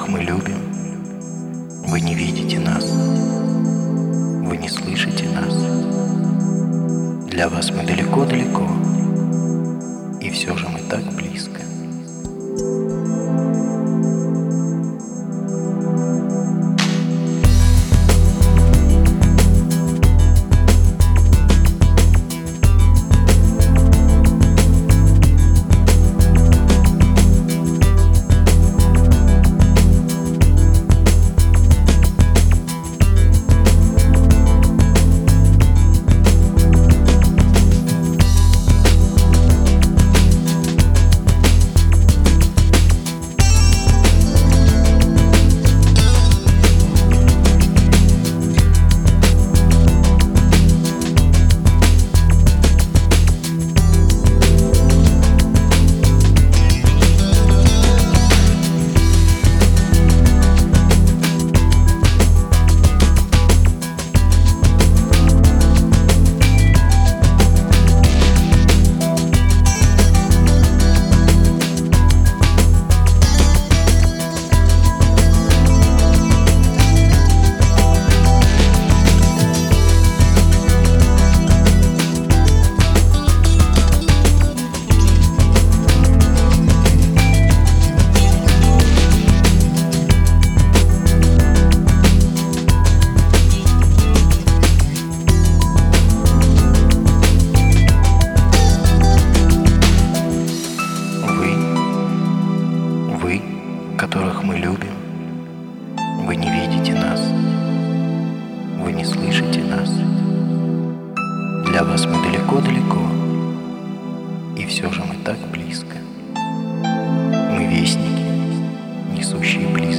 которых мы любим, вы не видите нас, вы не слышите нас. Для вас мы далеко-далеко, и все же мы так близко. Которых мы любим, вы не видите нас, вы не слышите нас. Для вас мы далеко-далеко, и все же мы так близко. Мы вестники, несущие близость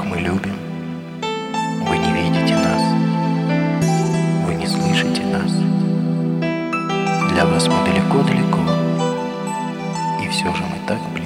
которых мы любим, вы не видите нас, вы не слышите нас. Для вас мы далеко-далеко, и все же мы так близко.